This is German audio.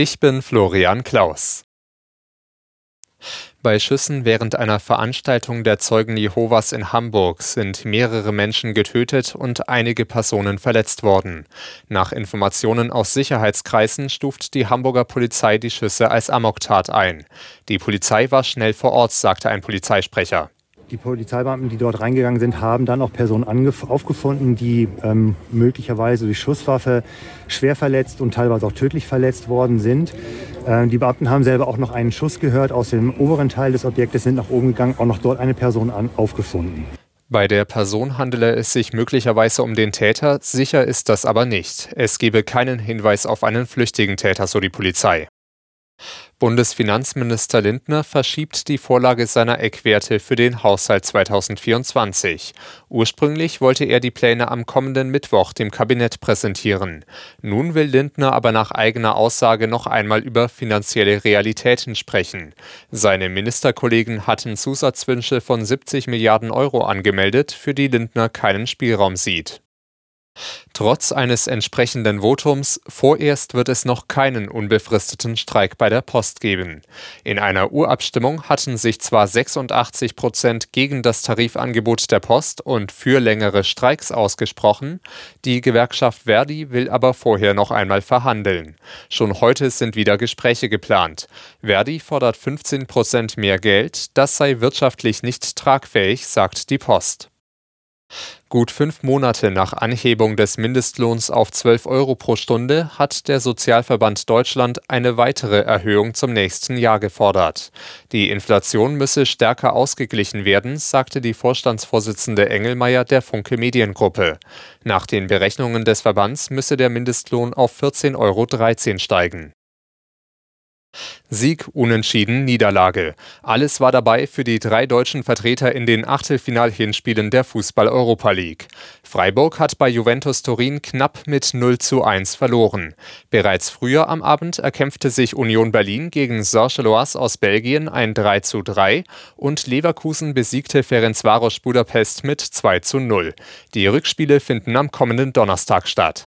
Ich bin Florian Klaus. Bei Schüssen während einer Veranstaltung der Zeugen Jehovas in Hamburg sind mehrere Menschen getötet und einige Personen verletzt worden. Nach Informationen aus Sicherheitskreisen stuft die Hamburger Polizei die Schüsse als Amoktat ein. Die Polizei war schnell vor Ort, sagte ein Polizeisprecher. Die Polizeibeamten, die dort reingegangen sind, haben dann auch Personen aufgefunden, die ähm, möglicherweise durch Schusswaffe schwer verletzt und teilweise auch tödlich verletzt worden sind. Ähm, die Beamten haben selber auch noch einen Schuss gehört aus dem oberen Teil des Objektes, sind nach oben gegangen, auch noch dort eine Person an, aufgefunden. Bei der Person handele es sich möglicherweise um den Täter, sicher ist das aber nicht. Es gebe keinen Hinweis auf einen flüchtigen Täter, so die Polizei. Bundesfinanzminister Lindner verschiebt die Vorlage seiner Eckwerte für den Haushalt 2024. Ursprünglich wollte er die Pläne am kommenden Mittwoch dem Kabinett präsentieren. Nun will Lindner aber nach eigener Aussage noch einmal über finanzielle Realitäten sprechen. Seine Ministerkollegen hatten Zusatzwünsche von 70 Milliarden Euro angemeldet, für die Lindner keinen Spielraum sieht. Trotz eines entsprechenden Votums vorerst wird es noch keinen unbefristeten Streik bei der Post geben. In einer Urabstimmung hatten sich zwar 86 Prozent gegen das Tarifangebot der Post und für längere Streiks ausgesprochen, die Gewerkschaft Verdi will aber vorher noch einmal verhandeln. Schon heute sind wieder Gespräche geplant. Verdi fordert 15 Prozent mehr Geld, das sei wirtschaftlich nicht tragfähig, sagt die Post. Gut fünf Monate nach Anhebung des Mindestlohns auf 12 Euro pro Stunde hat der Sozialverband Deutschland eine weitere Erhöhung zum nächsten Jahr gefordert. Die Inflation müsse stärker ausgeglichen werden, sagte die Vorstandsvorsitzende Engelmeier der Funke Mediengruppe. Nach den Berechnungen des Verbands müsse der Mindestlohn auf 14,13 Euro steigen. Sieg, Unentschieden, Niederlage. Alles war dabei für die drei deutschen Vertreter in den Achtelfinal-Hinspielen der Fußball-Europa League. Freiburg hat bei Juventus Turin knapp mit 0 zu 1 verloren. Bereits früher am Abend erkämpfte sich Union Berlin gegen Saint-Gilloise aus Belgien ein 3 zu 3 und Leverkusen besiegte Ferencvaros Budapest mit 2 zu 0. Die Rückspiele finden am kommenden Donnerstag statt.